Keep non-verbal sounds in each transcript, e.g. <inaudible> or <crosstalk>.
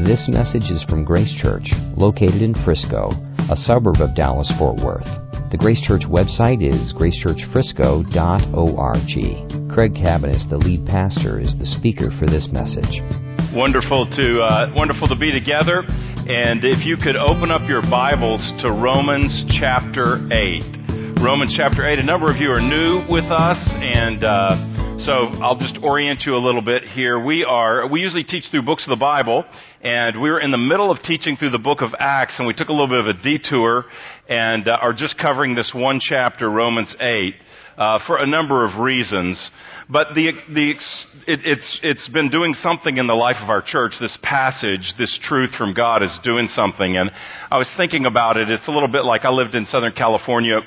This message is from Grace Church, located in Frisco, a suburb of Dallas Fort Worth. The Grace Church website is gracechurchfrisco.org. Craig Cabaniss, the lead pastor, is the speaker for this message. Wonderful to uh, wonderful to be together, and if you could open up your Bibles to Romans chapter eight. Romans chapter eight. A number of you are new with us, and. Uh, so I'll just orient you a little bit here. We are, we usually teach through books of the Bible, and we were in the middle of teaching through the book of Acts, and we took a little bit of a detour, and uh, are just covering this one chapter, Romans 8, uh, for a number of reasons. But the, the, it, it's, it's been doing something in the life of our church. This passage, this truth from God is doing something. And I was thinking about it. It's a little bit like I lived in Southern California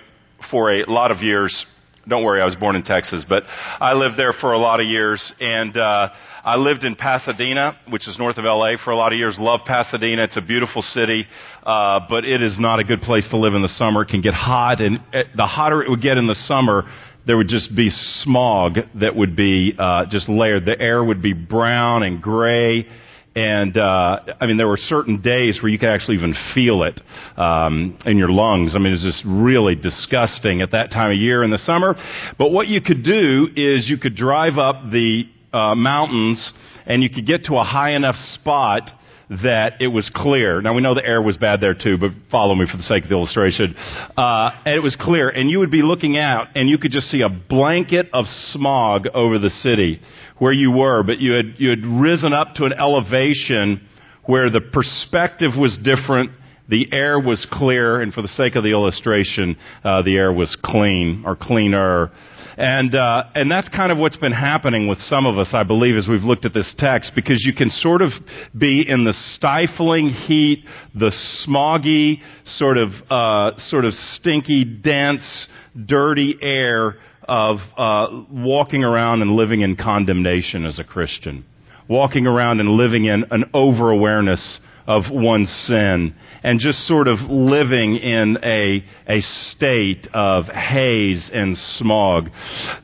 for a lot of years don't worry, I was born in Texas, but I lived there for a lot of years, and uh, I lived in Pasadena, which is north of LA, for a lot of years. Love Pasadena; it's a beautiful city, uh, but it is not a good place to live in the summer. It can get hot, and it, the hotter it would get in the summer, there would just be smog that would be uh, just layered. The air would be brown and gray and uh, I mean, there were certain days where you could actually even feel it um, in your lungs. I mean, it was just really disgusting at that time of year in the summer. But what you could do is you could drive up the uh, mountains, and you could get to a high enough spot that it was clear. Now we know the air was bad there too, but follow me for the sake of the illustration. Uh, and it was clear, and you would be looking out, and you could just see a blanket of smog over the city where you were, but you had, you had risen up to an elevation where the perspective was different, the air was clear, and for the sake of the illustration, uh, the air was clean or cleaner. And uh, and that's kind of what's been happening with some of us, I believe, as we've looked at this text, because you can sort of be in the stifling heat, the smoggy, sort of uh, sort of stinky, dense, dirty air of uh, walking around and living in condemnation as a Christian, walking around and living in an over awareness of one's sin, and just sort of living in a a state of haze and smog.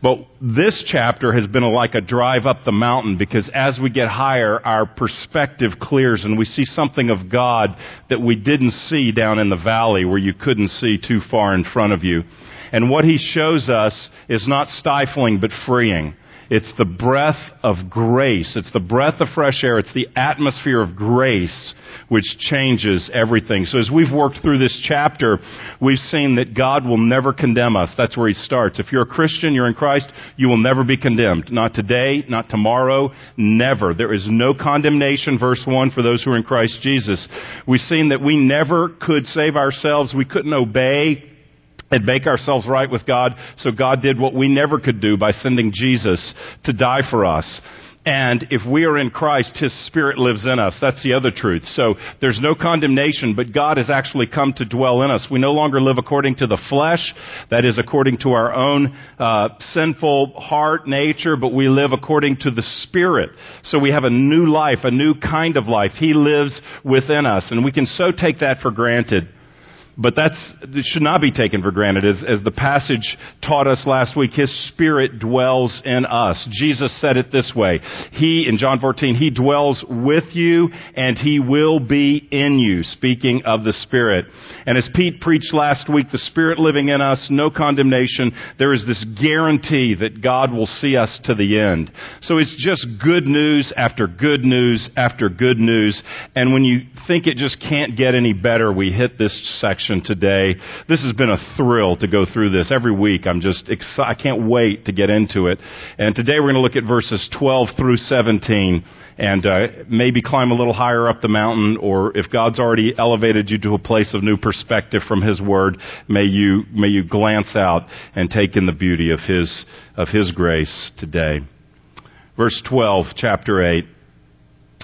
But this chapter has been like a drive up the mountain because as we get higher, our perspective clears and we see something of God that we didn't see down in the valley where you couldn't see too far in front of you. And what he shows us is not stifling, but freeing. It's the breath of grace. It's the breath of fresh air. It's the atmosphere of grace which changes everything. So as we've worked through this chapter, we've seen that God will never condemn us. That's where he starts. If you're a Christian, you're in Christ, you will never be condemned. Not today, not tomorrow, never. There is no condemnation, verse 1, for those who are in Christ Jesus. We've seen that we never could save ourselves. We couldn't obey and make ourselves right with God. So God did what we never could do by sending Jesus to die for us. And if we are in Christ, His Spirit lives in us. That's the other truth. So there's no condemnation, but God has actually come to dwell in us. We no longer live according to the flesh, that is according to our own uh, sinful heart nature, but we live according to the Spirit. So we have a new life, a new kind of life. He lives within us, and we can so take that for granted. But that's, it should not be taken for granted. As, as the passage taught us last week, His Spirit dwells in us. Jesus said it this way. He, in John 14, He dwells with you and He will be in you, speaking of the Spirit. And as Pete preached last week, the Spirit living in us, no condemnation, there is this guarantee that God will see us to the end. So it's just good news after good news after good news. And when you think it just can't get any better, we hit this section section today. This has been a thrill to go through this. Every week I'm just excited. I can't wait to get into it. And today we're going to look at verses 12 through 17 and uh, maybe climb a little higher up the mountain or if God's already elevated you to a place of new perspective from his word, may you may you glance out and take in the beauty of his of his grace today. Verse 12, chapter 8.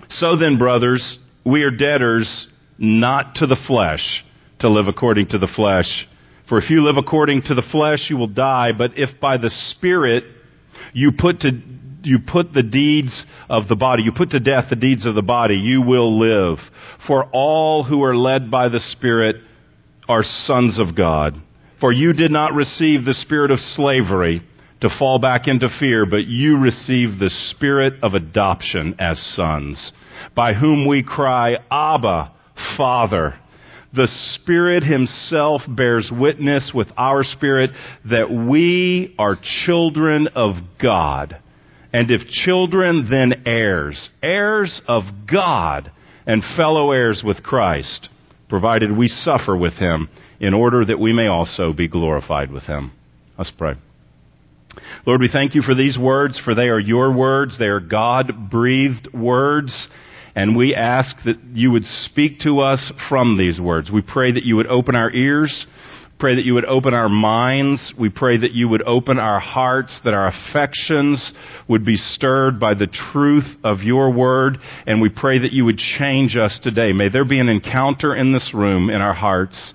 So then, brothers, we are debtors not to the flesh to live according to the flesh. For if you live according to the flesh, you will die. But if by the Spirit you put to you put the deeds of the body, you put to death the deeds of the body, you will live. For all who are led by the Spirit are sons of God. For you did not receive the spirit of slavery to fall back into fear, but you received the spirit of adoption as sons, by whom we cry, Abba, Father. The Spirit Himself bears witness with our spirit that we are children of God. And if children, then heirs. Heirs of God and fellow heirs with Christ, provided we suffer with Him in order that we may also be glorified with Him. Let's pray. Lord, we thank you for these words, for they are your words. They are God breathed words. And we ask that you would speak to us from these words. We pray that you would open our ears. Pray that you would open our minds. We pray that you would open our hearts, that our affections would be stirred by the truth of your word. And we pray that you would change us today. May there be an encounter in this room in our hearts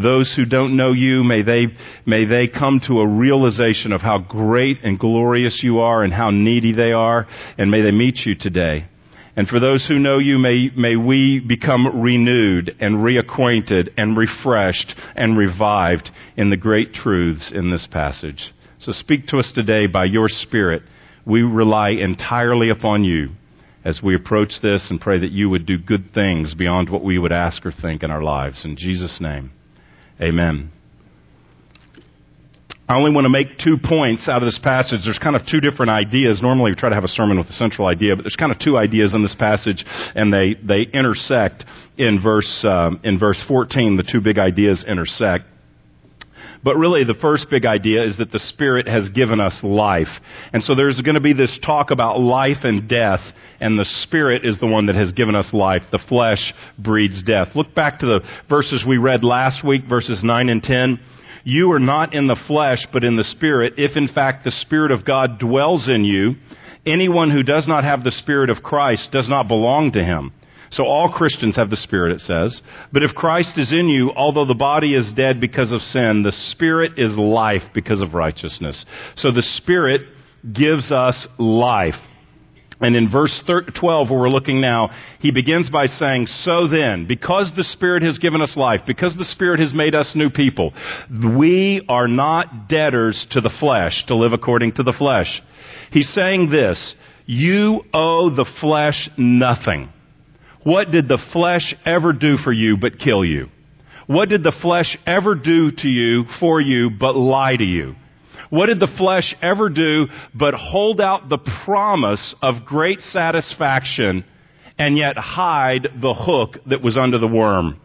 those who don't know you, may they, may they come to a realization of how great and glorious you are and how needy they are, and may they meet you today. And for those who know you, may, may we become renewed and reacquainted and refreshed and revived in the great truths in this passage. So speak to us today by your Spirit. We rely entirely upon you as we approach this and pray that you would do good things beyond what we would ask or think in our lives. In Jesus' name. Amen. I only want to make two points out of this passage. There's kind of two different ideas. Normally we try to have a sermon with a central idea, but there's kind of two ideas in this passage, and they, they intersect in verse, um, in verse 14. The two big ideas intersect. But really, the first big idea is that the Spirit has given us life. And so there's going to be this talk about life and death, and the Spirit is the one that has given us life. The flesh breeds death. Look back to the verses we read last week, verses 9 and 10. You are not in the flesh, but in the Spirit, if in fact the Spirit of God dwells in you. Anyone who does not have the Spirit of Christ does not belong to him. So all Christians have the Spirit, it says. But if Christ is in you, although the body is dead because of sin, the Spirit is life because of righteousness. So the Spirit gives us life. And in verse 12, where we're looking now, he begins by saying, So then, because the Spirit has given us life, because the Spirit has made us new people, we are not debtors to the flesh to live according to the flesh. He's saying this, you owe the flesh nothing. What did the flesh ever do for you but kill you? What did the flesh ever do to you, for you, but lie to you? What did the flesh ever do but hold out the promise of great satisfaction and yet hide the hook that was under the worm?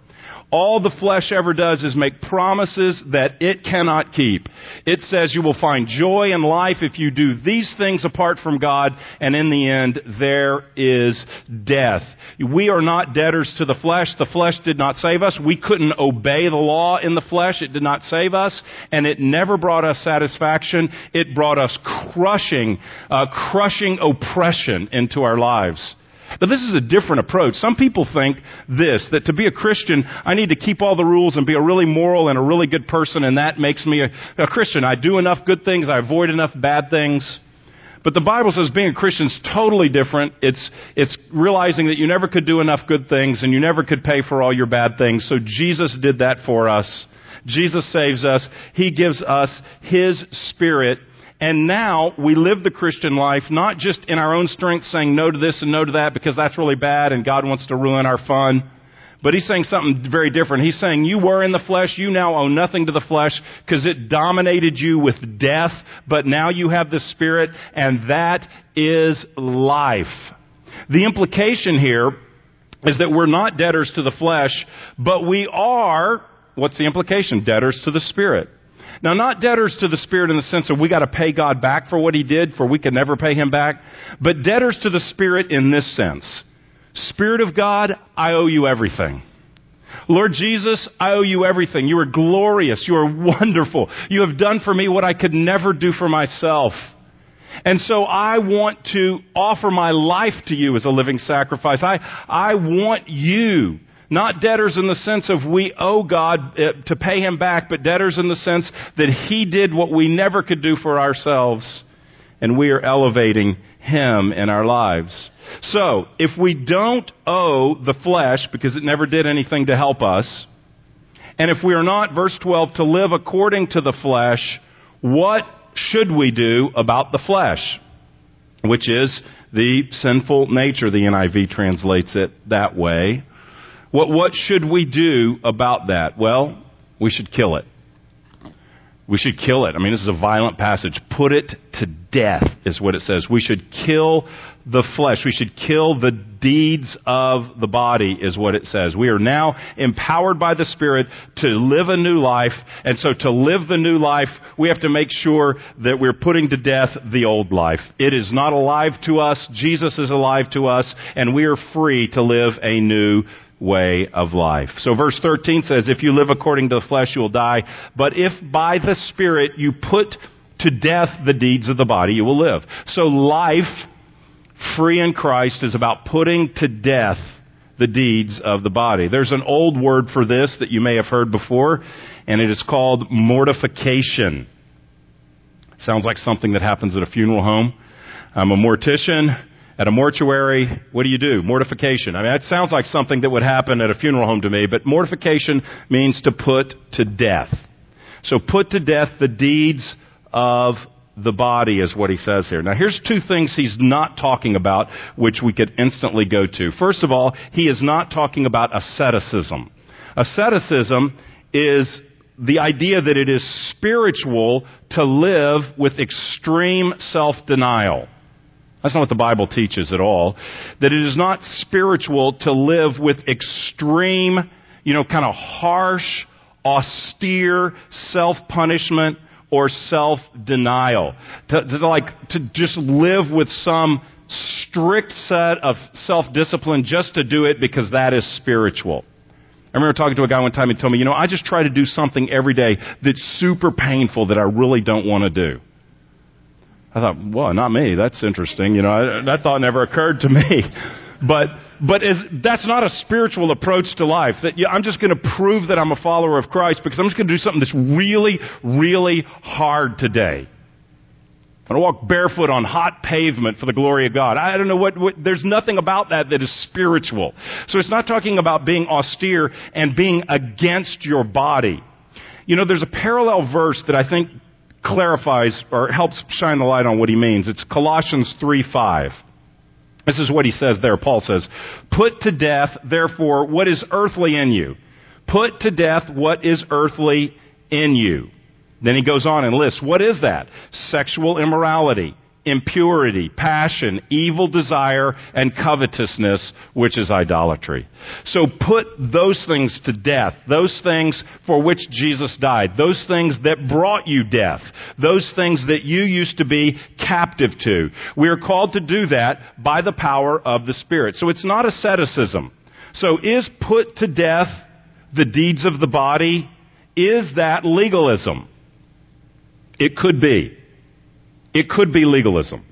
All the flesh ever does is make promises that it cannot keep. It says you will find joy in life if you do these things apart from God, and in the end, there is death. We are not debtors to the flesh. The flesh did not save us. We couldn't obey the law in the flesh. It did not save us, and it never brought us satisfaction. It brought us crushing, uh, crushing oppression into our lives. But this is a different approach. Some people think this, that to be a Christian, I need to keep all the rules and be a really moral and a really good person, and that makes me a, a Christian. I do enough good things, I avoid enough bad things. But the Bible says being a Christian is totally different. It's, it's realizing that you never could do enough good things and you never could pay for all your bad things. So Jesus did that for us. Jesus saves us. He gives us His Spirit and now we live the Christian life not just in our own strength saying no to this and no to that because that's really bad and God wants to ruin our fun. But he's saying something very different. He's saying you were in the flesh, you now owe nothing to the flesh because it dominated you with death, but now you have the Spirit and that is life. The implication here is that we're not debtors to the flesh, but we are, what's the implication? Debtors to the Spirit. Now, not debtors to the Spirit in the sense of we got to pay God back for what He did, for we could never pay Him back, but debtors to the Spirit in this sense. Spirit of God, I owe you everything. Lord Jesus, I owe you everything. You are glorious. You are wonderful. You have done for me what I could never do for myself. And so I want to offer my life to you as a living sacrifice. I, I want you not debtors in the sense of we owe God eh, to pay Him back, but debtors in the sense that He did what we never could do for ourselves, and we are elevating Him in our lives. So, if we don't owe the flesh because it never did anything to help us, and if we are not, verse 12, to live according to the flesh, what should we do about the flesh? Which is the sinful nature. The NIV translates it that way. What, what should we do about that? Well, we should kill it. We should kill it. I mean, this is a violent passage. Put it to death is what it says. We should kill the flesh. We should kill the deeds of the body is what it says. We are now empowered by the Spirit to live a new life. And so to live the new life, we have to make sure that we're putting to death the old life. It is not alive to us. Jesus is alive to us and we are free to live a new way of life. So verse 13 says, if you live according to the flesh, you will die. But if by the Spirit you put to death the deeds of the body, you will live. So life, free in Christ, is about putting to death the deeds of the body. There's an old word for this that you may have heard before, and it is called mortification. Sounds like something that happens at a funeral home. I'm a mortician at a mortuary, what do you do? Mortification. I mean, that sounds like something that would happen at a funeral home to me, but mortification means to put to death. So put to death the deeds of the body is what he says here. Now here's two things he's not talking about, which we could instantly go to. First of all, he is not talking about asceticism. Asceticism is the idea that it is spiritual to live with extreme self-denial. That's not what the Bible teaches at all. That it is not spiritual to live with extreme, you know, kind of harsh, austere self-punishment or self-denial. To, to like, to just live with some strict set of self-discipline just to do it because that is spiritual. I remember talking to a guy one time, he told me, you know, I just try to do something every day that's super painful that I really don't want to do. I thought, well, not me. That's interesting. You know, I, that thought never occurred to me. <laughs> But, but as, that's not a spiritual approach to life. That I'm just going to prove that I'm a follower of Christ because I'm just going to do something that's really, really hard today. I'm going to walk barefoot on hot pavement for the glory of God. I don't know what, what, there's nothing about that that is spiritual. So it's not talking about being austere and being against your body. You know, there's a parallel verse that I think clarifies or helps shine the light on what he means. It's Colossians 3 5. This is what he says there. Paul says, Put to death, therefore, what is earthly in you. Put to death what is earthly in you. Then he goes on and lists, what is that? Sexual immorality, impurity, passion, evil desire, and covetousness, which is idolatry. So put those things to death. Those things for which Jesus died. Those things that brought you death. Those things that you used to be captive to. We are called to do that by the power of the Spirit. So it's not asceticism. So is put to death the deeds of the body? Is that legalism? It could be. It could be legalism.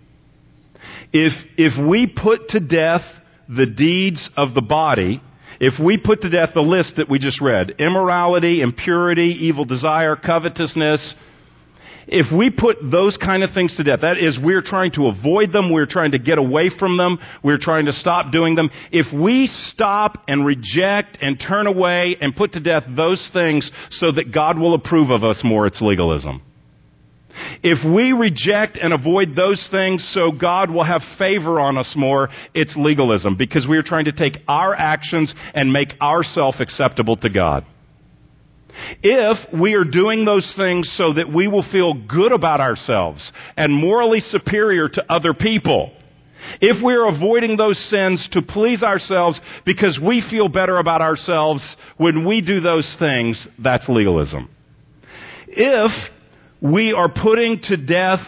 If, if we put to death the deeds of the body, if we put to death the list that we just read, immorality, impurity, evil desire, covetousness, if we put those kind of things to death, that is, we're trying to avoid them, we're trying to get away from them, we're trying to stop doing them. If we stop and reject and turn away and put to death those things so that God will approve of us more, it's legalism. If we reject and avoid those things so God will have favor on us more, it's legalism because we are trying to take our actions and make ourselves acceptable to God. If we are doing those things so that we will feel good about ourselves and morally superior to other people, if we are avoiding those sins to please ourselves because we feel better about ourselves when we do those things, that's legalism. If we are putting to death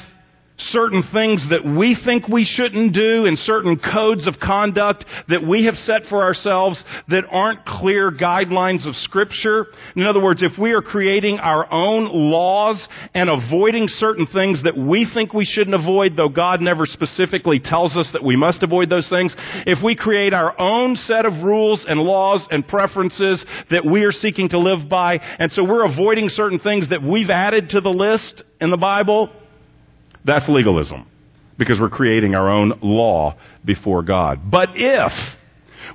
certain things that we think we shouldn't do and certain codes of conduct that we have set for ourselves that aren't clear guidelines of scripture. In other words, if we are creating our own laws and avoiding certain things that we think we shouldn't avoid, though God never specifically tells us that we must avoid those things, if we create our own set of rules and laws and preferences that we are seeking to live by, and so we're avoiding certain things that we've added to the list in the Bible, that's legalism. Because we're creating our own law before God. But if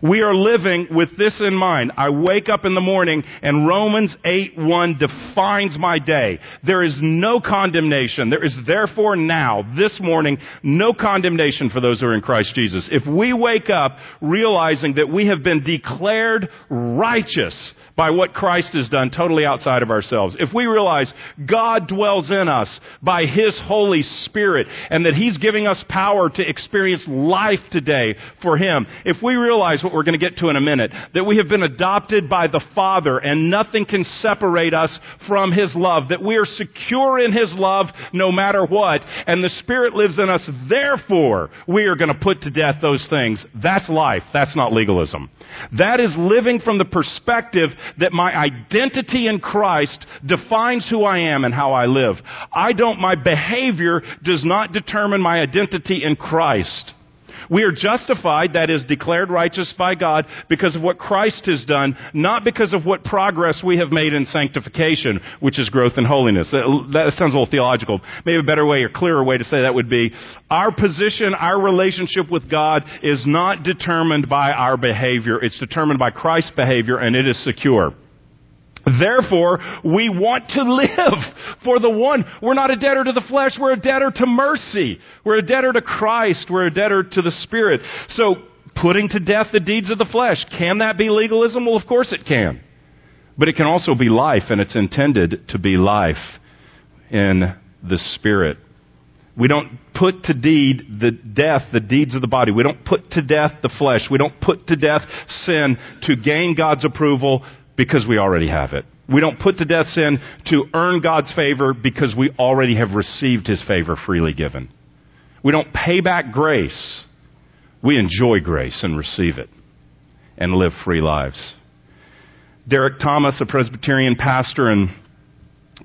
We are living with this in mind. I wake up in the morning and Romans 8 1 defines my day. There is no condemnation. There is therefore now, this morning, no condemnation for those who are in Christ Jesus. If we wake up realizing that we have been declared righteous by what Christ has done totally outside of ourselves. If we realize God dwells in us by His Holy Spirit and that He's giving us power to experience life today for Him, if we realize what we're going to get to in a minute, that we have been adopted by the Father and nothing can separate us from His love, that we are secure in His love no matter what, and the Spirit lives in us, therefore we are going to put to death those things. That's life. That's not legalism. That is living from the perspective that my identity in Christ defines who I am and how I live. I don't, my behavior does not determine my identity in Christ. We are justified, that is, declared righteous by God because of what Christ has done, not because of what progress we have made in sanctification, which is growth in holiness. Uh, that sounds a little theological. Maybe a better way or clearer way to say that would be, our position, our relationship with God is not determined by our behavior. It's determined by Christ's behavior and it is secure. Therefore, we want to live for the one. We're not a debtor to the flesh, we're a debtor to mercy. We're a debtor to Christ, we're a debtor to the Spirit. So, putting to death the deeds of the flesh, can that be legalism? Well, of course it can. But it can also be life, and it's intended to be life in the Spirit. We don't put to deed the death, the deeds of the body. We don't put to death the flesh. We don't put to death sin to gain God's approval because we already have it. We don't put to death sin to earn God's favor because we already have received His favor freely given. We don't pay back grace. We enjoy grace and receive it and live free lives. Derek Thomas, a Presbyterian pastor and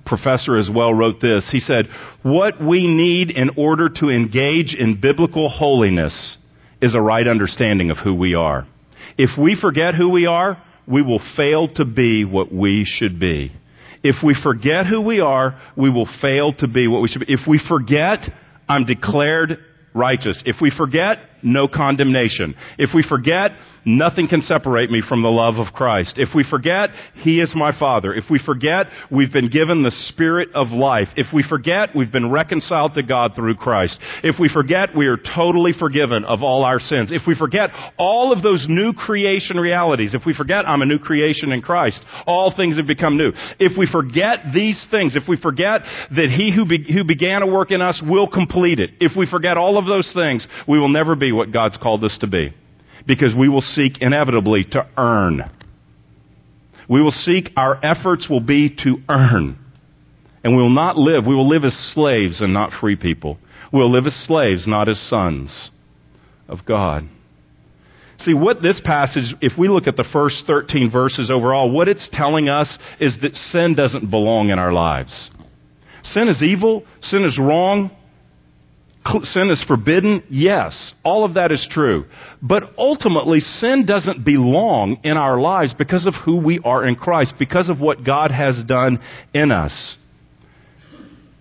professor as well, wrote this. He said, What we need in order to engage in biblical holiness is a right understanding of who we are. If we forget who we are, we will fail to be what we should be. If we forget who we are, we will fail to be what we should be. If we forget, I'm declared righteous. If we forget, no condemnation. If we forget, nothing can separate me from the love of Christ. If we forget, He is my Father. If we forget, we've been given the Spirit of life. If we forget, we've been reconciled to God through Christ. If we forget, we are totally forgiven of all our sins. If we forget all of those new creation realities, if we forget I'm a new creation in Christ, all things have become new. If we forget these things, if we forget that He who, be, who began a work in us will complete it, if we forget all of those things, we will never be what God's called us to be. Because we will seek inevitably to earn. We will seek, our efforts will be to earn. And we will not live, we will live as slaves and not free people. We'll live as slaves, not as sons of God. See, what this passage, if we look at the first 13 verses overall, what it's telling us is that sin doesn't belong in our lives. Sin is evil, sin is wrong, sin is forbidden? Yes, all of that is true. But ultimately, sin doesn't belong in our lives because of who we are in Christ, because of what God has done in us.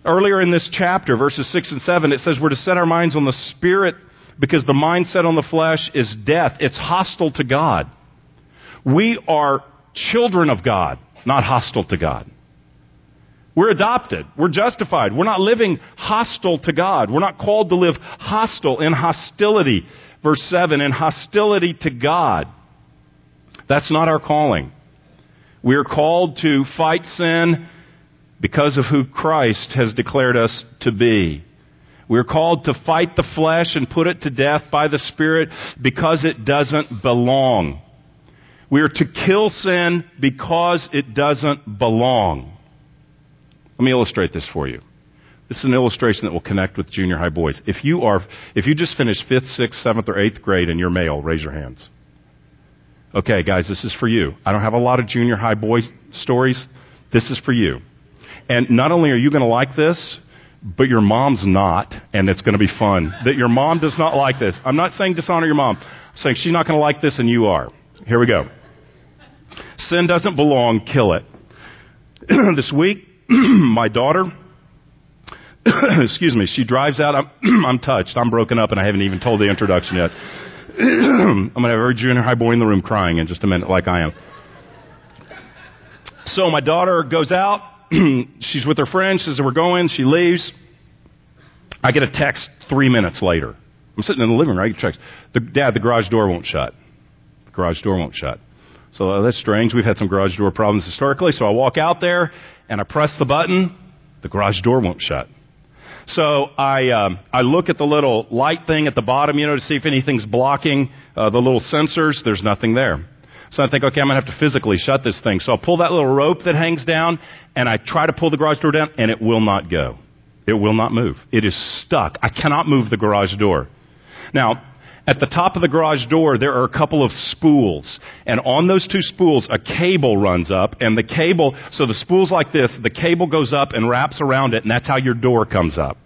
Earlier in this chapter, verses 6 and 7, it says we're to set our minds on the Spirit because the mindset on the flesh is death. It's hostile to God. We are children of God, not hostile to God. We're adopted. We're justified. We're not living hostile to God. We're not called to live hostile in hostility. Verse 7, in hostility to God. That's not our calling. We are called to fight sin because of who Christ has declared us to be. We're called to fight the flesh and put it to death by the Spirit because it doesn't belong. We are to kill sin because it doesn't belong. Let me illustrate this for you. This is an illustration that will connect with junior high boys. If you are, if you just finished fifth, sixth, seventh, or eighth grade and you're male, raise your hands. Okay, guys, this is for you. I don't have a lot of junior high boy stories. This is for you. And not only are you going to like this, but your mom's not, and it's going to be fun. That your mom does not like this. I'm not saying dishonor your mom. I'm saying she's not going to like this, and you are. Here we go. Sin doesn't belong, kill it. <clears throat> this week, <clears throat> my daughter, <clears throat> excuse me, she drives out. I'm, <clears throat> I'm touched. I'm broken up, and I haven't even told the introduction yet. I'm going to have every junior high boy in the room crying in just a minute, like I am. So my daughter goes out. She's with her friend. She says, We're going. She leaves. I get a text three minutes later. I'm sitting in the living room. I get a text. The, Dad, the garage door won't shut. The garage door won't shut. So uh, that's strange. We've had some garage door problems historically. So I walk out there and I press the button. The garage door won't shut. So I um, I look at the little light thing at the bottom, you know, to see if anything's blocking uh, the little sensors. There's nothing there. So I think, okay, I'm gonna have to physically shut this thing. So I pull that little rope that hangs down, and I try to pull the garage door down, and it will not go. It will not move. It is stuck. I cannot move the garage door. Now, at the top of the garage door, there are a couple of spools. And on those two spools, a cable runs up. And the cable, so the spool's like this, the cable goes up and wraps around it, and that's how your door comes up.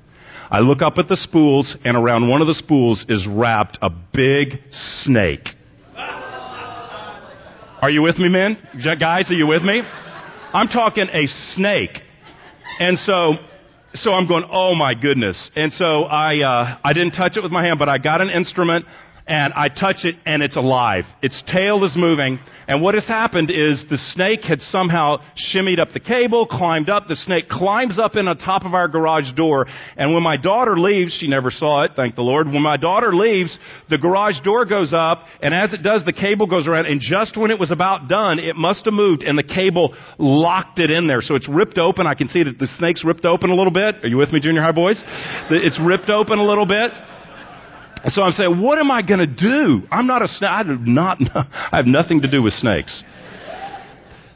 I look up at the spools, and around one of the spools is wrapped a big snake. Are you with me, men? Guys, are you with me? I'm talking a snake. And so, so I'm going, oh my goodness. And so I, uh, I didn't touch it with my hand, but I got an instrument and I touch it and it's alive. Its tail is moving. And what has happened is the snake had somehow shimmied up the cable, climbed up. The snake climbs up in the top of our garage door. And when my daughter leaves, she never saw it, thank the Lord. When my daughter leaves, the garage door goes up. And as it does, the cable goes around. And just when it was about done, it must have moved and the cable locked it in there. So it's ripped open. I can see that the snake's ripped open a little bit. Are you with me, junior high boys? It's ripped open a little bit. So I'm saying, what am I going to do? I'm not a snake. I do not. <laughs> I have nothing to do with snakes.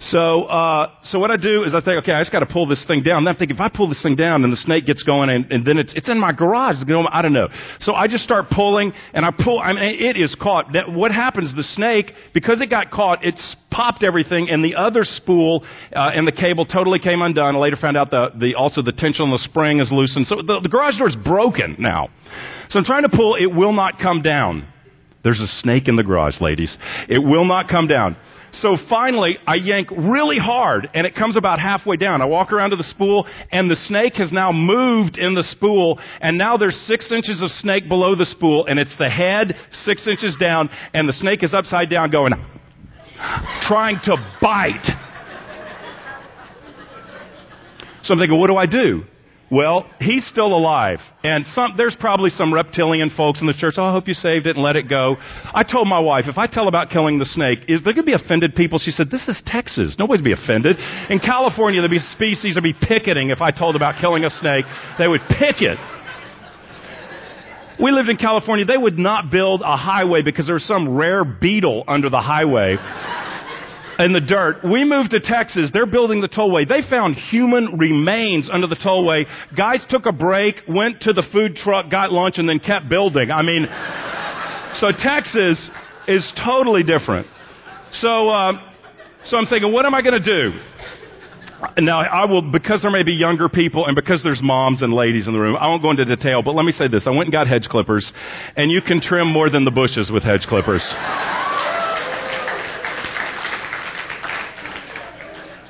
So, uh, so what I do is I think, okay, I just got to pull this thing down. And I'm thinking, if I pull this thing down and the snake gets going, and, and then it's it's in my garage, I don't know. So I just start pulling, and I pull. I mean, it is caught. That what happens? The snake, because it got caught, it's popped everything, and the other spool uh, and the cable totally came undone. I later found out the the also the tension on the spring is loosened, so the, the garage door is broken now. So I'm trying to pull. It will not come down. There's a snake in the garage, ladies. It will not come down. So finally, I yank really hard, and it comes about halfway down. I walk around to the spool, and the snake has now moved in the spool, and now there's six inches of snake below the spool, and it's the head six inches down, and the snake is upside down going, trying to bite. So I'm thinking, what do I do? Well, he's still alive. And some, there's probably some reptilian folks in the church. Oh, I hope you saved it and let it go. I told my wife, if I tell about killing the snake, is there going to be offended people? She said, this is Texas. Nobody'd be offended. In California, there'd be species that'd be picketing if I told about killing a snake. They would picket. We lived in California. They would not build a highway because there was some rare beetle under the highway in the dirt. We moved to Texas. They're building the tollway. They found human remains under the tollway. Guys took a break, went to the food truck, got lunch, and then kept building. I mean, <laughs> so Texas is totally different. So, uh, so I'm thinking, what am I going to do? Now, I will, because there may be younger people and because there's moms and ladies in the room, I won't go into detail, but let me say this. I went and got hedge clippers, and you can trim more than the bushes with hedge clippers.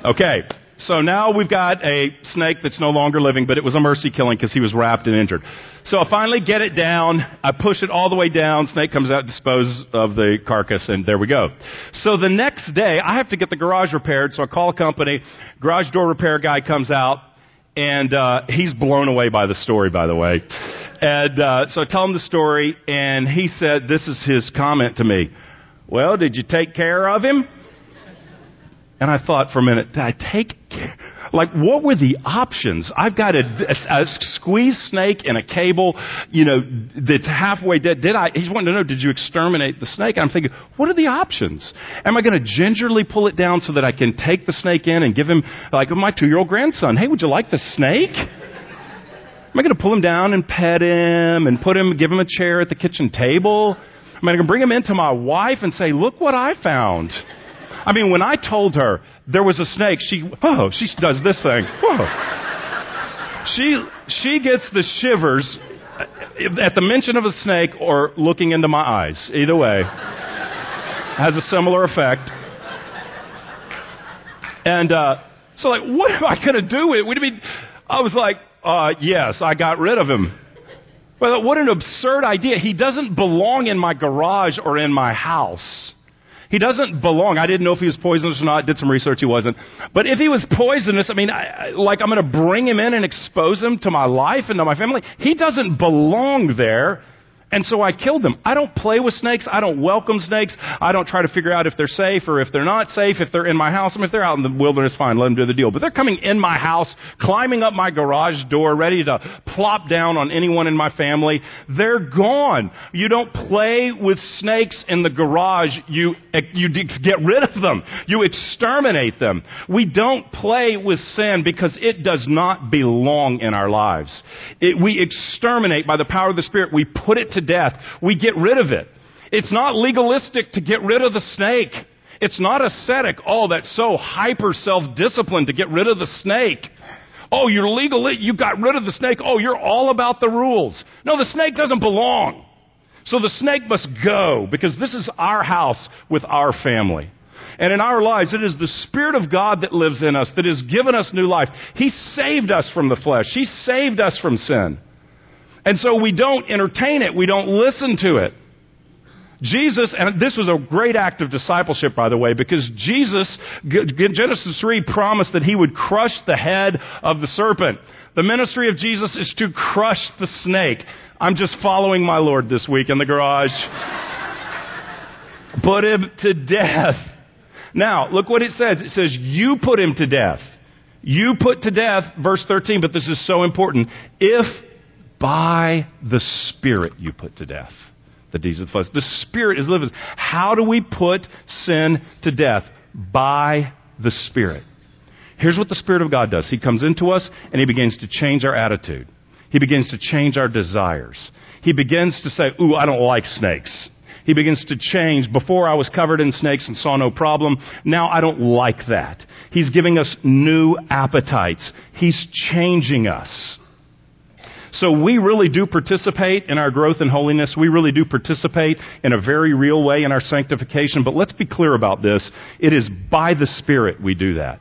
Okay. So now we've got a snake that's no longer living, but it was a mercy killing because he was wrapped and injured. So I finally get it down. I push it all the way down. Snake comes out, dispose of the carcass, and there we go. So the next day, I have to get the garage repaired. So I call a company. Garage door repair guy comes out, and uh, he's blown away by the story, by the way. And uh, so I tell him the story, and he said, "This is his comment to me." Well, did you take care of him? And I thought for a minute, did I take, like, what were the options? I've got a, a, a squeeze snake and a cable, you know, that's halfway dead. Did I, he's wanting to know, did you exterminate the snake? And I'm thinking, what are the options? Am I going to gingerly pull it down so that I can take the snake in and give him, like, my two year old grandson, hey, would you like the snake? Am I going to pull him down and pet him and put him, give him a chair at the kitchen table? Am I going to bring him into my wife and say, look what I found? I mean, when I told her there was a snake, she, oh, she does this thing. Whoa. She, she gets the shivers at the mention of a snake or looking into my eyes. Either way, has a similar effect. And, uh, so like, what am I going to do with it? I was like, uh, yes, I got rid of him. Well, what an absurd idea. He doesn't belong in my garage or in my house. He doesn't belong. I didn't know if he was poisonous or not. Did some research. He wasn't. But if he was poisonous, I mean, I, like I'm going to bring him in and expose him to my life and to my family. He doesn't belong there. And so I killed them. I don't play with snakes. I don't welcome snakes. I don't try to figure out if they're safe or if they're not safe. If they're in my house, I mean, if they're out in the wilderness, fine, let them do the deal. But they're coming in my house, climbing up my garage door, ready to plop down on anyone in my family. They're gone. You don't play with snakes in the garage. You, you get rid of them. You exterminate them. We don't play with sin because it does not belong in our lives. It, we exterminate by the power of the Spirit. We put it to death, we get rid of it. It's not legalistic to get rid of the snake. It's not ascetic. Oh, that's so hyper self-disciplined to get rid of the snake. Oh, you're legal. You got rid of the snake. Oh, you're all about the rules. No, the snake doesn't belong. So the snake must go because this is our house with our family. And in our lives, it is the Spirit of God that lives in us, that has given us new life. He saved us from the flesh. He saved us from sin. And so we don't entertain it. We don't listen to it. Jesus, and this was a great act of discipleship, by the way, because Jesus, Genesis 3 promised that he would crush the head of the serpent. The ministry of Jesus is to crush the snake. I'm just following my Lord this week in the garage. put him to death. Now, look what it says. It says, you put him to death. You put to death, verse 13, but this is so important. If by the Spirit you put to death the deeds of the flesh. The Spirit is living. How do we put sin to death? By the Spirit. Here's what the Spirit of God does He comes into us and He begins to change our attitude. He begins to change our desires. He begins to say, Ooh, I don't like snakes. He begins to change. Before I was covered in snakes and saw no problem. Now I don't like that. He's giving us new appetites. He's changing us. So we really do participate in our growth in holiness. We really do participate in a very real way in our sanctification. But let's be clear about this. It is by the Spirit we do that.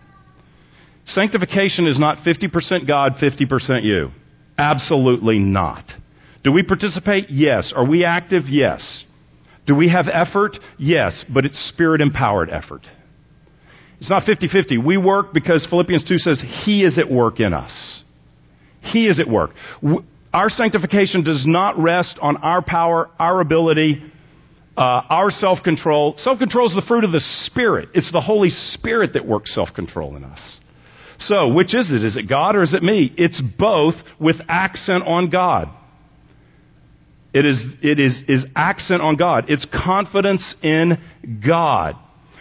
Sanctification is not 50% God, 50% you. Absolutely not. Do we participate? Yes. Are we active? Yes. Do we have effort? Yes, but it's spirit empowered effort. It's not 50 50. We work because Philippians 2 says He is at work in us. He is at work. Our sanctification does not rest on our power, our ability, uh, our self control. Self control is the fruit of the Spirit. It's the Holy Spirit that works self control in us. So, which is it? Is it God or is it me? It's both with accent on God. It is, it is, is accent on God. It's confidence in God.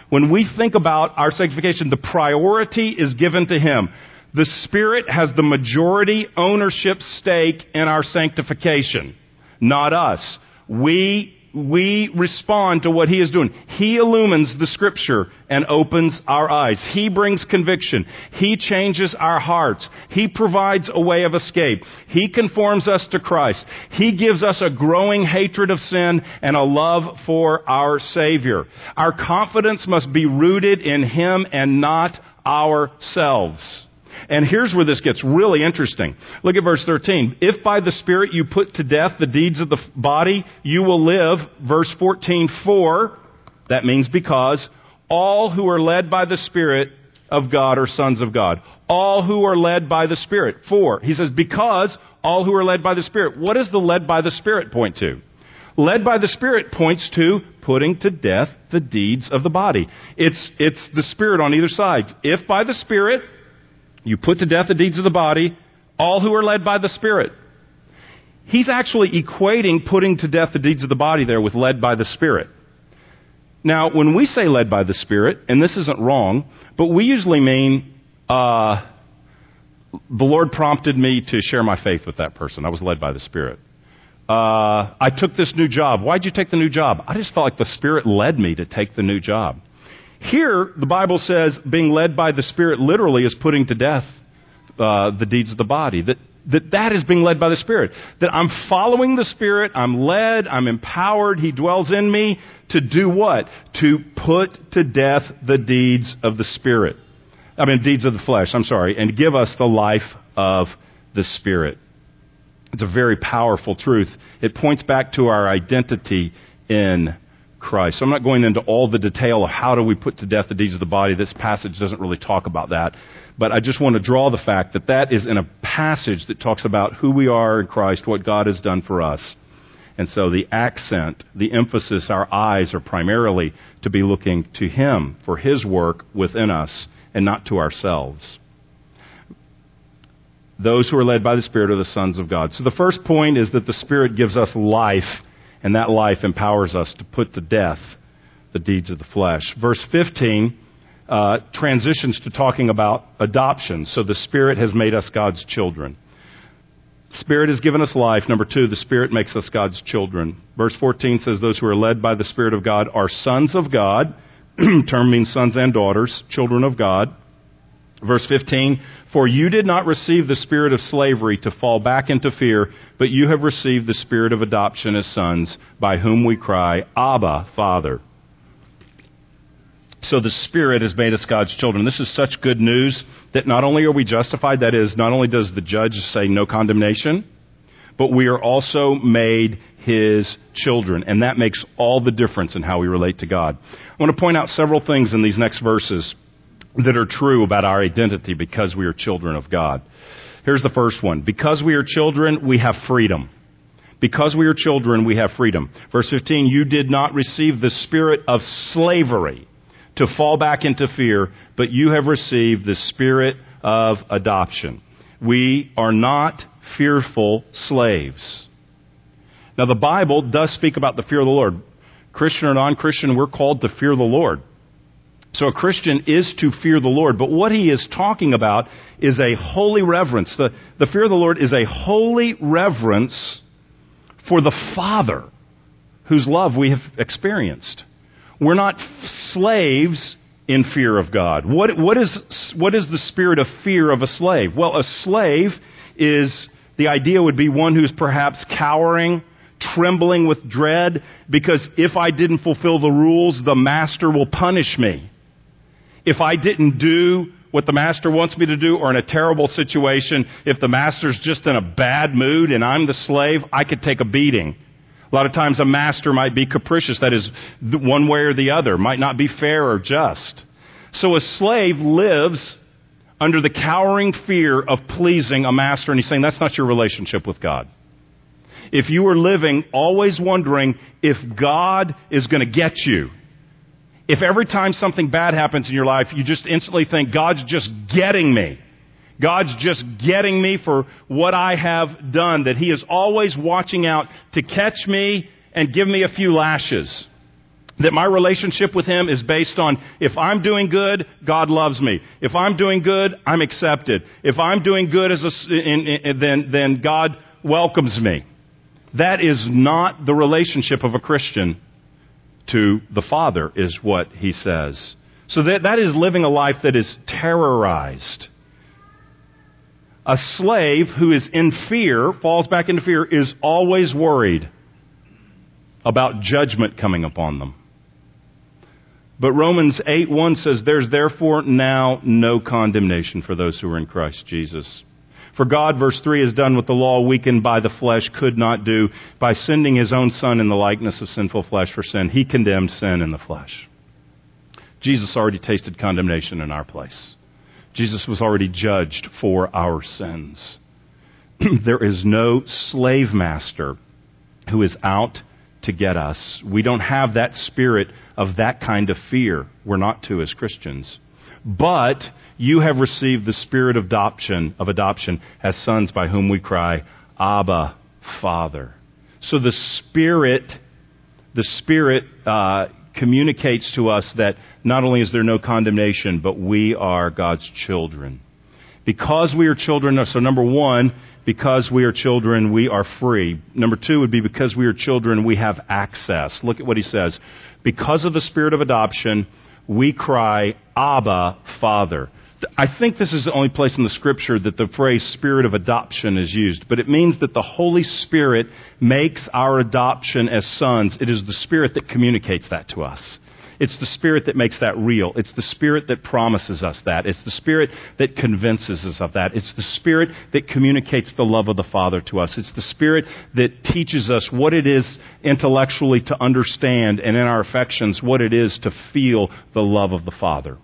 When we think about our sanctification, the priority is given to Him. The Spirit has the majority ownership stake in our sanctification, not us. We, we respond to what He is doing. He illumines the Scripture and opens our eyes. He brings conviction. He changes our hearts. He provides a way of escape. He conforms us to Christ. He gives us a growing hatred of sin and a love for our Savior. Our confidence must be rooted in Him and not ourselves. And here's where this gets really interesting. Look at verse 13. If by the Spirit you put to death the deeds of the body, you will live. Verse 14, for, that means because, all who are led by the Spirit of God are sons of God. All who are led by the Spirit. For, he says, because all who are led by the Spirit. What does the led by the Spirit point to? Led by the Spirit points to putting to death the deeds of the body. It's, it's the Spirit on either side. If by the Spirit, you put to death the deeds of the body, all who are led by the Spirit. He's actually equating putting to death the deeds of the body there with led by the Spirit. Now, when we say led by the Spirit, and this isn't wrong, but we usually mean uh, the Lord prompted me to share my faith with that person. I was led by the Spirit. Uh, I took this new job. Why'd you take the new job? I just felt like the Spirit led me to take the new job. Here, the Bible says being led by the Spirit literally is putting to death uh, the deeds of the body. That, that that is being led by the Spirit. That I'm following the Spirit, I'm led, I'm empowered, He dwells in me to do what? To put to death the deeds of the Spirit. I mean, deeds of the flesh, I'm sorry, and give us the life of the Spirit. It's a very powerful truth. It points back to our identity in Christ. So I'm not going into all the detail of how do we put to death the deeds of the body. This passage doesn't really talk about that. But I just want to draw the fact that that is in a passage that talks about who we are in Christ, what God has done for us. And so the accent, the emphasis, our eyes are primarily to be looking to Him for His work within us and not to ourselves. Those who are led by the Spirit are the sons of God. So the first point is that the Spirit gives us life, and that life empowers us to put to death the deeds of the flesh. Verse 15 uh, transitions to talking about adoption. So the Spirit has made us God's children. Spirit has given us life. Number two, the Spirit makes us God's children. Verse 14 says, Those who are led by the Spirit of God are sons of God. <clears throat> Term means sons and daughters, children of God. Verse 15, For you did not receive the spirit of slavery to fall back into fear, but you have received the spirit of adoption as sons, by whom we cry, Abba, Father. So the Spirit has made us God's children. This is such good news that not only are we justified, that is, not only does the judge say no condemnation, but we are also made His children. And that makes all the difference in how we relate to God. I want to point out several things in these next verses that are true about our identity because we are children of God. Here's the first one. Because we are children, we have freedom. Because we are children, we have freedom. Verse 15, you did not receive the spirit of slavery to fall back into fear, but you have received the spirit of adoption. We are not fearful slaves. Now, the Bible does speak about the fear of the Lord. Christian or non Christian, we're called to fear the Lord. So a Christian is to fear the Lord, but what he is talking about is a holy reverence. The, the fear of the Lord is a holy reverence for the Father whose love we have experienced. We're not slaves in fear of God. What, what, is, what is the spirit of fear of a slave? Well, a slave is, the idea would be one who's perhaps cowering, trembling with dread, because if I didn't fulfill the rules, the master will punish me. If I didn't do what the master wants me to do or in a terrible situation, if the master's just in a bad mood and I'm the slave, I could take a beating. A lot of times a master might be capricious, that is, one way or the other, might not be fair or just. So a slave lives under the cowering fear of pleasing a master, and he's saying that's not your relationship with God. If you are living always wondering if God is going to get you, if every time something bad happens in your life, you just instantly think, God's just getting me, God's just getting me for what I have done, that He is always watching out to catch me and give me a few lashes. That my relationship with Him is based on if I'm doing good, God loves me. If I'm doing good, I'm accepted. If I'm doing good as a, in, in, then, then God welcomes me. That is not the relationship of a Christian to the Father, is what He says. So that, that is living a life that is terrorized a slave who is in fear, falls back into fear, is always worried about judgment coming upon them. But Romans 8 1 says, There's therefore now no condemnation for those who are in Christ Jesus. For God, verse 3, has done what the law weakened by the flesh could not do by sending his own Son in the likeness of sinful flesh for sin. He condemned sin in the flesh. Jesus already tasted condemnation in our place. Jesus was already judged for our sins. <clears throat> there is no slave master who is out to get us. We don't have that spirit of that kind of fear. We're not to as Christians. But you have received the spirit of adoption, of adoption as sons by whom we cry, Abba, Father. So the Spirit, the Spirit uh, communicates to us that not only is there no condemnation, but we are God's children. Because we are children, so number one, because we are children, we are free. Number two would be because we are children, we have access. Look at what he says. Because of the spirit of adoption, we cry, Abba, Father. I think this is the only place in the scripture that the phrase spirit of adoption is used, but it means that the Holy Spirit makes our adoption as sons. It is the Spirit that communicates that to us. It's the Spirit that makes that real. It's the Spirit that promises us that. It's the Spirit that convinces us of that. It's the Spirit that communicates the love of the Father to us. It's the Spirit that teaches us what it is intellectually to understand and in our affections what it is to feel the love of the Father.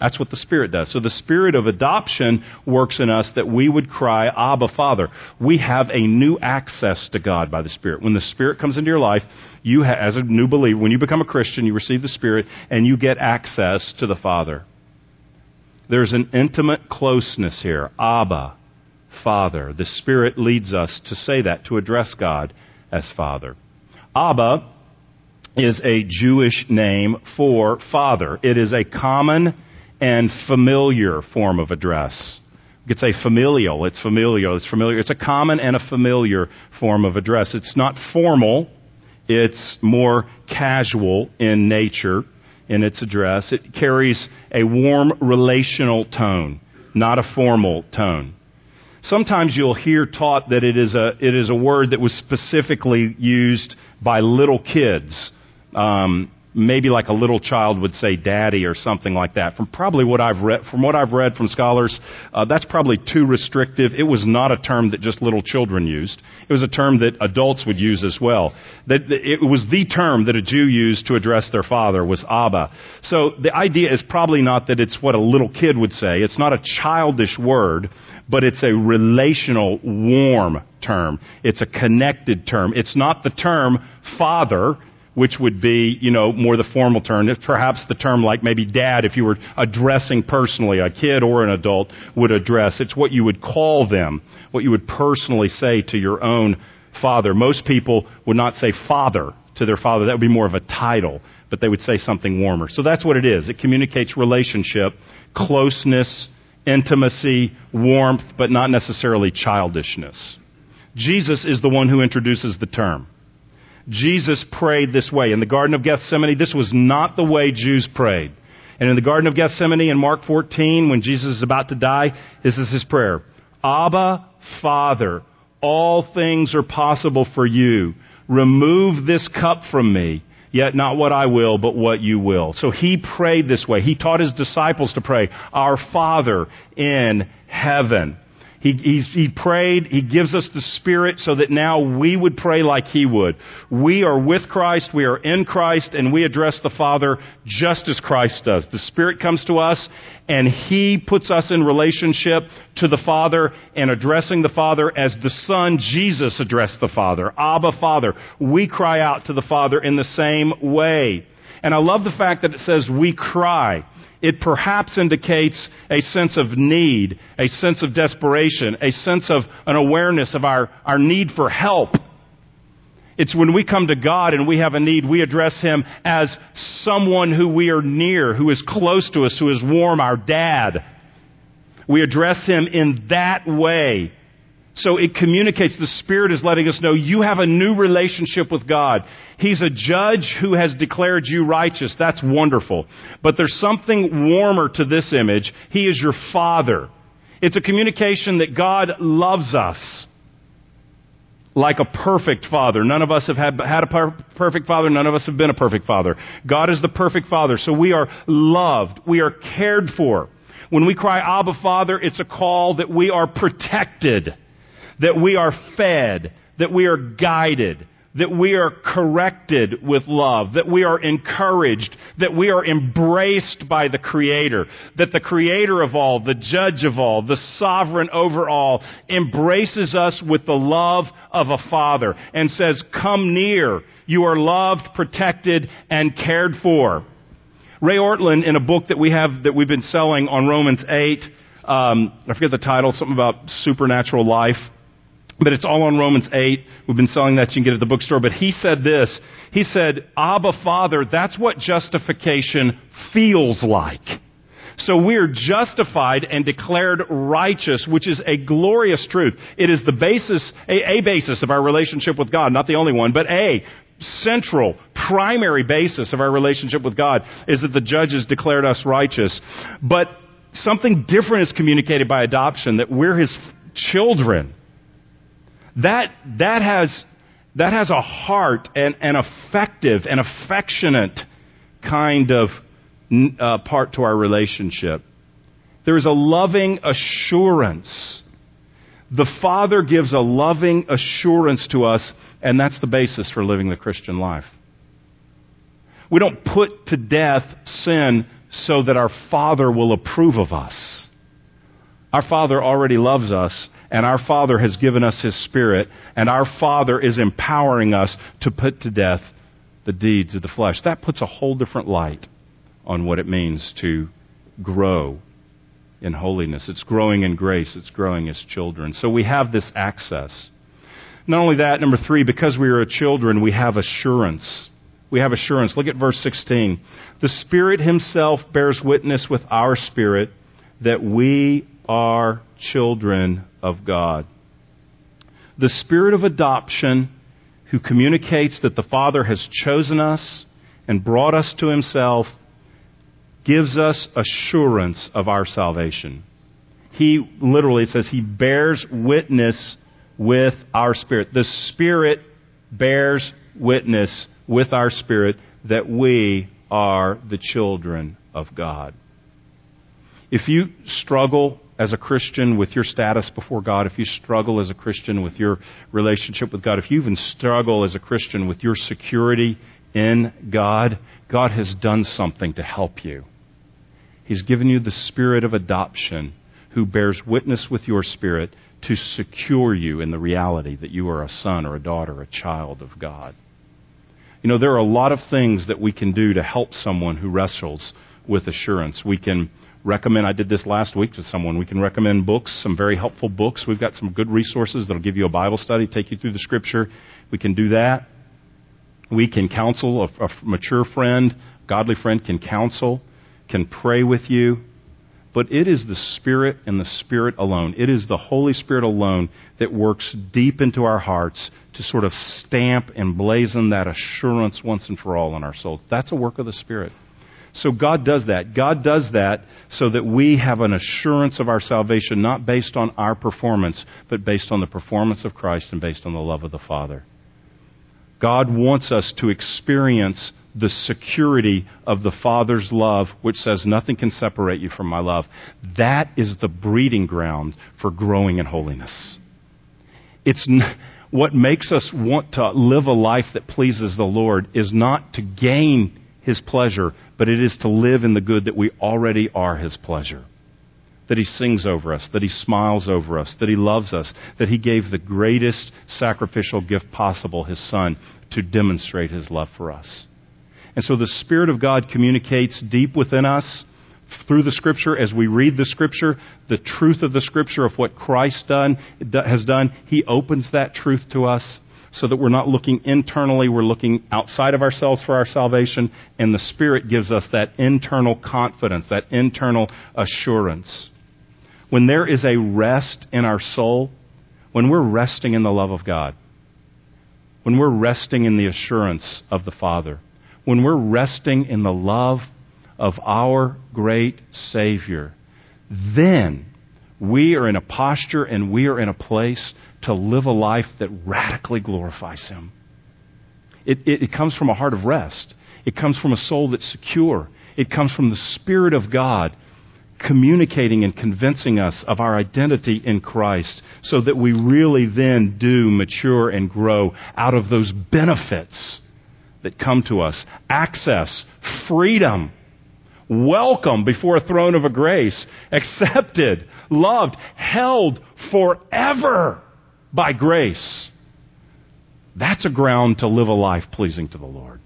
That's what the Spirit does. So the Spirit of adoption works in us that we would cry, Abba, Father. We have a new access to God by the Spirit. When the Spirit comes into your life, you, ha- as a new believer, when you become a Christian, you receive the Spirit and you get access to the Father. There's an intimate closeness here. Abba, Father. The Spirit leads us to say that, to address God as Father. Abba is a Jewish name for Father. It is a common and familiar form of address. You could say familial. It's familial. It's familiar. It's a common and a familiar form of address. It's not formal. It's more casual in nature in its address. It carries a warm relational tone, not a formal tone. Sometimes you'll hear taught that it is a, it is a word that was specifically used by little kids. Um, maybe like a little child would say daddy or something like that. From probably what I've read, from what I've read from scholars, uh, that's probably too restrictive. It was not a term that just little children used. It was a term that adults would use as well. That it was the term that a Jew used to address their father was Abba. So the idea is probably not that it's what a little kid would say. It's not a childish word, but it's a relational, warm term. It's a connected term. It's not the term father which would be, you know, more the formal term. Perhaps the term like maybe dad, if you were addressing personally, a kid or an adult would address. It's what you would call them, what you would personally say to your own father. Most people would not say father to their father. That would be more of a title, but they would say something warmer. So that's what it is. It communicates relationship, closeness, intimacy, warmth, but not necessarily childishness. Jesus is the one who introduces the term. Jesus prayed this way. In the Garden of Gethsemane, this was not the way Jews prayed. And in the Garden of Gethsemane in Mark 14, when Jesus is about to die, this is his prayer. Abba, Father, all things are possible for you. Remove this cup from me, yet not what I will, but what you will. So he prayed this way. He taught his disciples to pray, Our Father in heaven. He, he prayed. He gives us the Spirit so that now we would pray like He would. We are with Christ. We are in Christ and we address the Father just as Christ does. The Spirit comes to us and He puts us in relationship to the Father and addressing the Father as the Son Jesus addressed the Father. Abba Father. We cry out to the Father in the same way. And I love the fact that it says we cry it perhaps indicates a sense of need, a sense of desperation, a sense of an awareness of our, our need for help. It's when we come to God and we have a need, we address Him as someone who we are near, who is close to us, who is warm, our dad. We address Him in that way. So it communicates, the Spirit is letting us know you have a new relationship with God. He's a judge who has declared you righteous. That's wonderful. But there's something warmer to this image. He is your Father. It's a communication that God loves us like a perfect father. None of us have had, had a per- perfect father. None of us have been a perfect father. God is the perfect father. So we are loved. We are cared for. When we cry, Abba, Father, it's a call that we are protected that we are fed, that we are guided, that we are corrected with love, that we are encouraged, that we are embraced by the Creator, that the Creator of all, the Judge of all, the Sovereign over all, embraces us with the love of a Father and says, come near. You are loved, protected, and cared for. Ray Ortlund, in a book that we have, that we've been selling on Romans 8, um, I forget the title, something about supernatural life. But it's all on Romans 8. We've been selling that. You can get it at the bookstore. But he said this. He said, Abba Father, that's what justification feels like. So we're justified and declared righteous, which is a glorious truth. It is the basis, a, a basis of our relationship with God. Not the only one, but a central, primary basis of our relationship with God is that the judge has declared us righteous. But something different is communicated by adoption, that we're his children that, that, has, that has a heart and an effective and affectionate kind of uh, part to our relationship. There is a loving assurance. The Father gives a loving assurance to us, and that's the basis for living the Christian life. We don't put to death sin so that our Father will approve of us. Our Father already loves us, and our Father has given us His Spirit, and our Father is empowering us to put to death the deeds of the flesh. That puts a whole different light on what it means to grow in holiness. It's growing in grace, it's growing as children. So we have this access. Not only that, number three, because we are children, we have assurance. We have assurance. Look at verse 16. The Spirit Himself bears witness with our spirit that we are children of God. The Spirit of adoption, who communicates that the Father has chosen us and brought us to Himself, gives us assurance of our salvation. He literally says he bears witness with our spirit. The Spirit bears witness with our spirit that we are the children of God. If you struggle as a Christian with your status before God, if you struggle as a Christian with your relationship with God, if you even struggle as a Christian with your security in God, God has done something to help you. He's given you the spirit of adoption who bears witness with your spirit to secure you in the reality that you are a son or a daughter, a child of God. You know, there are a lot of things that we can do to help someone who wrestles with assurance. We can recommend, I did this last week to someone, we can recommend books, some very helpful books. We've got some good resources that'll give you a Bible study, take you through the scripture. We can do that. We can counsel, a, a mature friend, godly friend can counsel can pray with you, but it is the Spirit and the Spirit alone. It is the Holy Spirit alone that works deep into our hearts to sort of stamp and blazon that assurance once and for all in our souls. That's a work of the Spirit. So God does that. God does that so that we have an assurance of our salvation, not based on our performance, but based on the performance of Christ and based on the love of the Father. God wants us to experience the security of the Father's love, which says, Nothing can separate you from my love. That is the breeding ground for growing in holiness. It's n- what makes us want to live a life that pleases the Lord is not to gain His pleasure, but it is to live in the good that we already are His pleasure. That He sings over us, that He smiles over us, that He loves us, that He gave the greatest sacrificial gift possible, His Son, to demonstrate His love for us. And so the Spirit of God communicates deep within us through the Scripture as we read the Scripture, the truth of the Scripture of what Christ done, has done. He opens that truth to us so that we're not looking internally, we're looking outside of ourselves for our salvation, and the Spirit gives us that internal confidence, that internal assurance. When there is a rest in our soul, when we're resting in the love of God, when we're resting in the assurance of the Father, when we're resting in the love of our great Savior, then we are in a posture and we are in a place to live a life that radically glorifies Him. It, it, it, comes from a heart of rest. It comes from a soul that's secure. It comes from the Spirit of God communicating and convincing us of our identity in Christ so that we really then do mature and grow out of those benefits that come to us access, freedom, welcome before a throne of a grace, accepted, loved, held forever by grace. That's a ground to live a life pleasing to the Lord.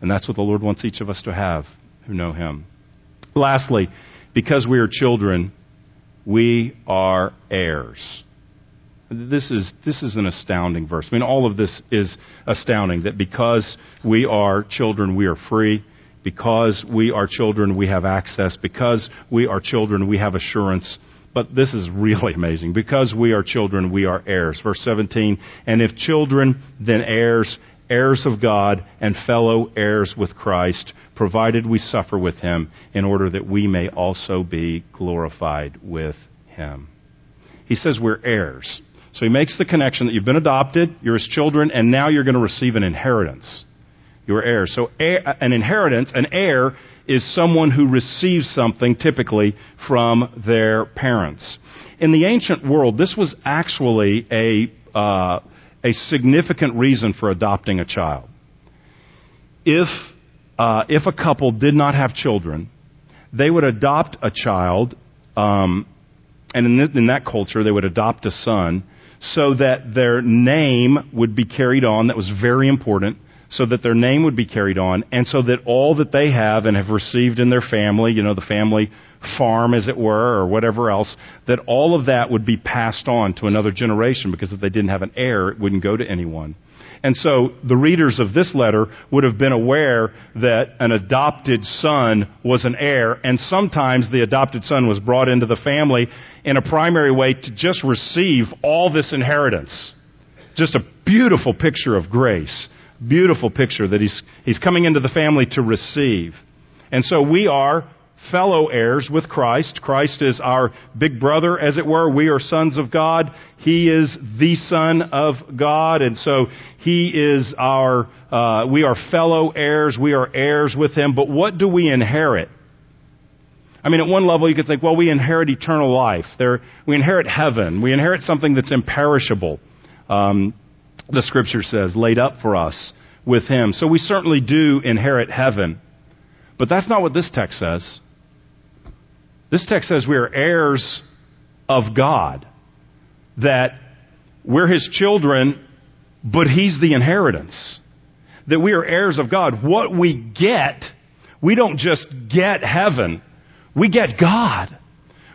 And that's what the Lord wants each of us to have who know Him. Lastly, because we are children, we are heirs. This is, this is an astounding verse. I mean, all of this is astounding that because we are children, we are free. Because we are children, we have access. Because we are children, we have assurance. But this is really <laughs> amazing. Because we are children, we are heirs. Verse 17, and if children, then heirs, heirs of God, and fellow heirs with Christ, provided we suffer with him, in order that we may also be glorified with him. He says we're heirs. So he makes the connection that you've been adopted, you're his children, and now you're going to receive an inheritance. You are heirs. So heir, an inheritance, an heir, is someone who receives something typically from their parents. In the ancient world, this was actually a, uh, a significant reason for adopting a child. If, uh, if a couple did not have children, they would adopt a child, um, and in, th- in that culture, they would adopt a son so that their name would be carried on. That was very important so that their name would be carried on, and so that all that they have and have received in their family, you know, the family farm, as it were, or whatever else, that all of that would be passed on to another generation, because if they didn't have an heir, it wouldn't go to anyone. And so the readers of this letter would have been aware that an adopted son was an heir, and sometimes the adopted son was brought into the family in a primary way to just receive all this inheritance. Just a beautiful picture of grace beautiful picture that he's, he's coming into the family to receive. And so we are fellow heirs with Christ. Christ is our big brother, as it were. We are sons of God. He is the Son of God. And so He is our, uh, we are fellow heirs. We are heirs with Him. But what do we inherit? I mean, at one level, you could think, well, we inherit eternal life. There, we inherit heaven. We inherit something that's imperishable. Um, the scripture says, laid up for us with him. So we certainly do inherit heaven. But that's not what this text says. This text says we are heirs of God. That we're his children, but he's the inheritance. That we are heirs of God. What we get, we don't just get heaven, we get God.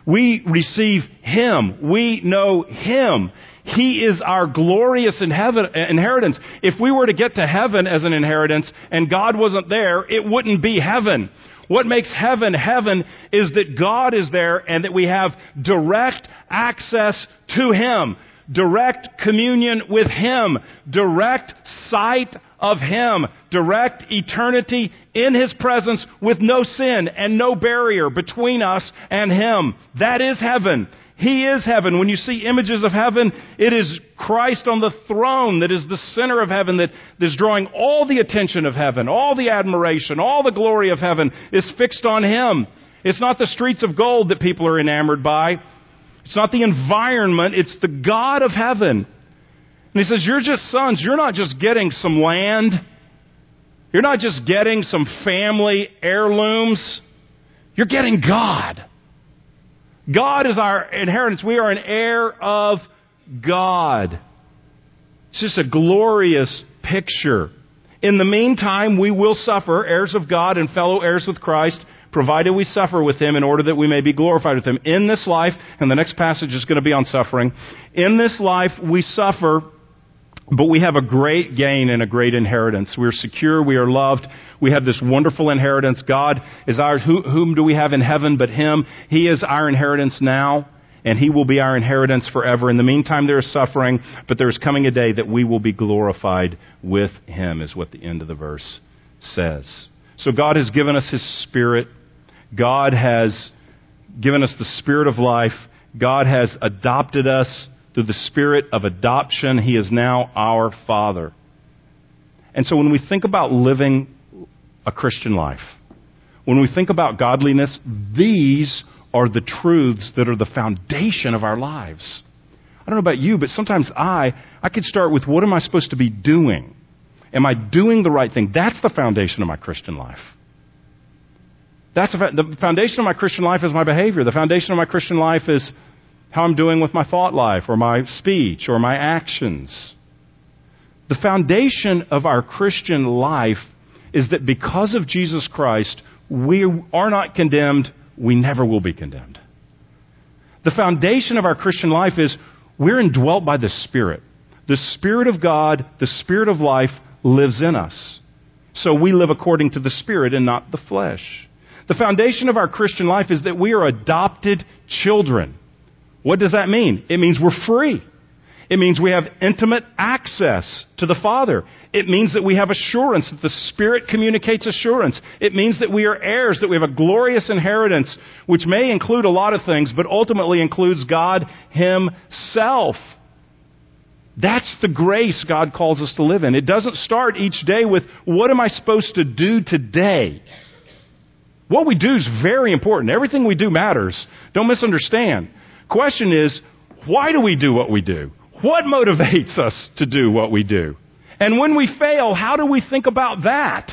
We receive him. We know him. He is our glorious inheritance. If we were to get to heaven as an inheritance and God wasn't there, it wouldn't be heaven. What makes heaven heaven is that God is there and that we have direct access to Him, direct communion with Him, direct sight of Him, direct eternity in His presence with no sin and no barrier between us and Him. That is heaven. He is heaven. When you see images of heaven, it is Christ on the throne that is the center of heaven that is drawing all the attention of heaven, all the admiration, all the glory of heaven is fixed on Him. It's not the streets of gold that people are enamored by. It's not the environment. It's the God of heaven. And He says, you're just sons. You're not just getting some land. You're not just getting some family heirlooms. You're getting God. God is our inheritance. We are an heir of God. It's just a glorious picture. In the meantime, we will suffer, heirs of God and fellow heirs with Christ, provided we suffer with Him in order that we may be glorified with Him. In this life, and the next passage is going to be on suffering, in this life we suffer, but we have a great gain and a great inheritance. We are secure, we are loved, we have this wonderful inheritance. God is ours. Who, whom do we have in heaven but Him? He is our inheritance now, and He will be our inheritance forever. In the meantime, there is suffering, but there is coming a day that we will be glorified with Him, is what the end of the verse says. So God has given us His Spirit. God has given us the Spirit of life. God has adopted us through the Spirit of adoption. He is now our Father. And so when we think about living a Christian life. When we think about godliness, these are the truths that are the foundation of our lives. I don't know about you, but sometimes I, I could start with what am I supposed to be doing? Am I doing the right thing? That's the foundation of my Christian life. That's the, the foundation of my Christian life is my behavior. The foundation of my Christian life is how I'm doing with my thought life or my speech or my actions. The foundation of our Christian life is that because of Jesus Christ, we are not condemned, we never will be condemned. The foundation of our Christian life is we're indwelt by the Spirit. The Spirit of God, the Spirit of life, lives in us. So we live according to the Spirit and not the flesh. The foundation of our Christian life is that we are adopted children. What does that mean? It means we're free. It means we have intimate access to the Father. It means that we have assurance, that the Spirit communicates assurance. It means that we are heirs, that we have a glorious inheritance, which may include a lot of things, but ultimately includes God Himself. That's the grace God calls us to live in. It doesn't start each day with, what am I supposed to do today? What we do is very important. Everything we do matters. Don't misunderstand. Question is, why do we do what we do? What motivates <laughs> us to do what we do? And when we fail, how do we think about that?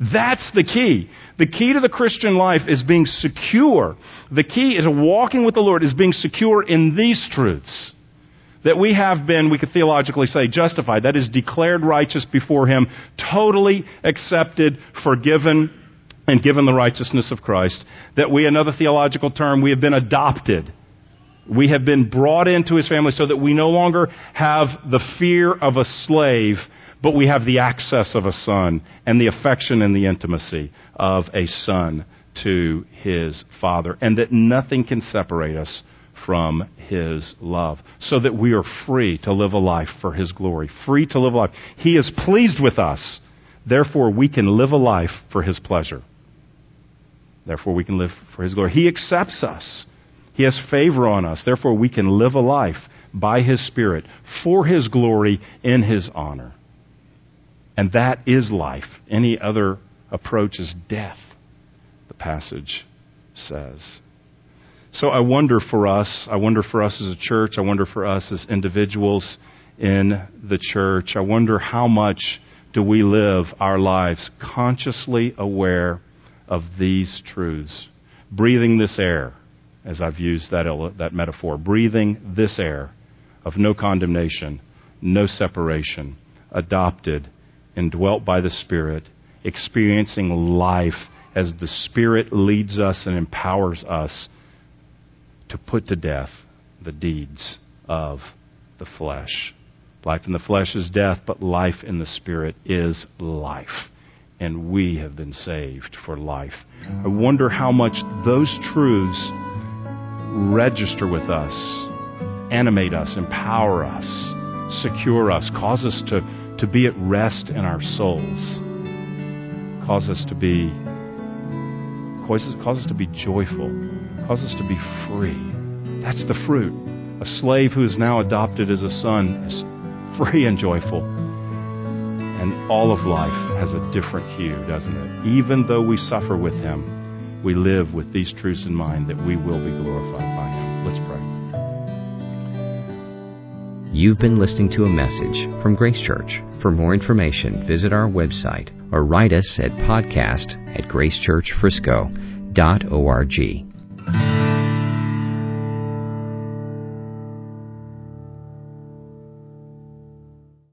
That's the key. The key to the Christian life is being secure. The key to walking with the Lord is being secure in these truths. That we have been, we could theologically say, justified. That is declared righteous before Him, totally accepted, forgiven, and given the righteousness of Christ. That we, another theological term, we have been adopted. We have been brought into His family so that we no longer have the fear of a slave, but we have the access of a son and the affection and the intimacy of a son to his father, and that nothing can separate us from his love, so that we are free to live a life for his glory, free to live a life. He is pleased with us, therefore we can live a life for his pleasure. Therefore we can live for his glory. He accepts us. He has favor on us. Therefore we can live a life by his spirit for his glory in his honor. And that is life. Any other approach is death, the passage says. So I wonder for us, I wonder for us as a church, I wonder for us as individuals in the church, I wonder how much do we live our lives consciously aware of these truths? Breathing this air, as I've used that, that metaphor, breathing this air of no condemnation, no separation, adopted, indwelt by the Spirit, experiencing life as the Spirit leads us and empowers us to put to death the deeds of the flesh. Life in the flesh is death, but life in the Spirit is life. And we have been saved for life. I wonder how much those truths register with us, animate us, empower us, secure us, cause us to to be at rest in our souls. Cause us to be cause us, cause us to be joyful. Cause us to be free. That's the fruit. A slave who is now adopted as a son is free and joyful. And all of life has a different hue, doesn't it? Even though we suffer with him, we live with these truths in mind that we will be glorified by him. Let's pray. You've been listening to a message from Grace Church. For more information, visit our website or write us at podcast at gracechurchfrisco.org.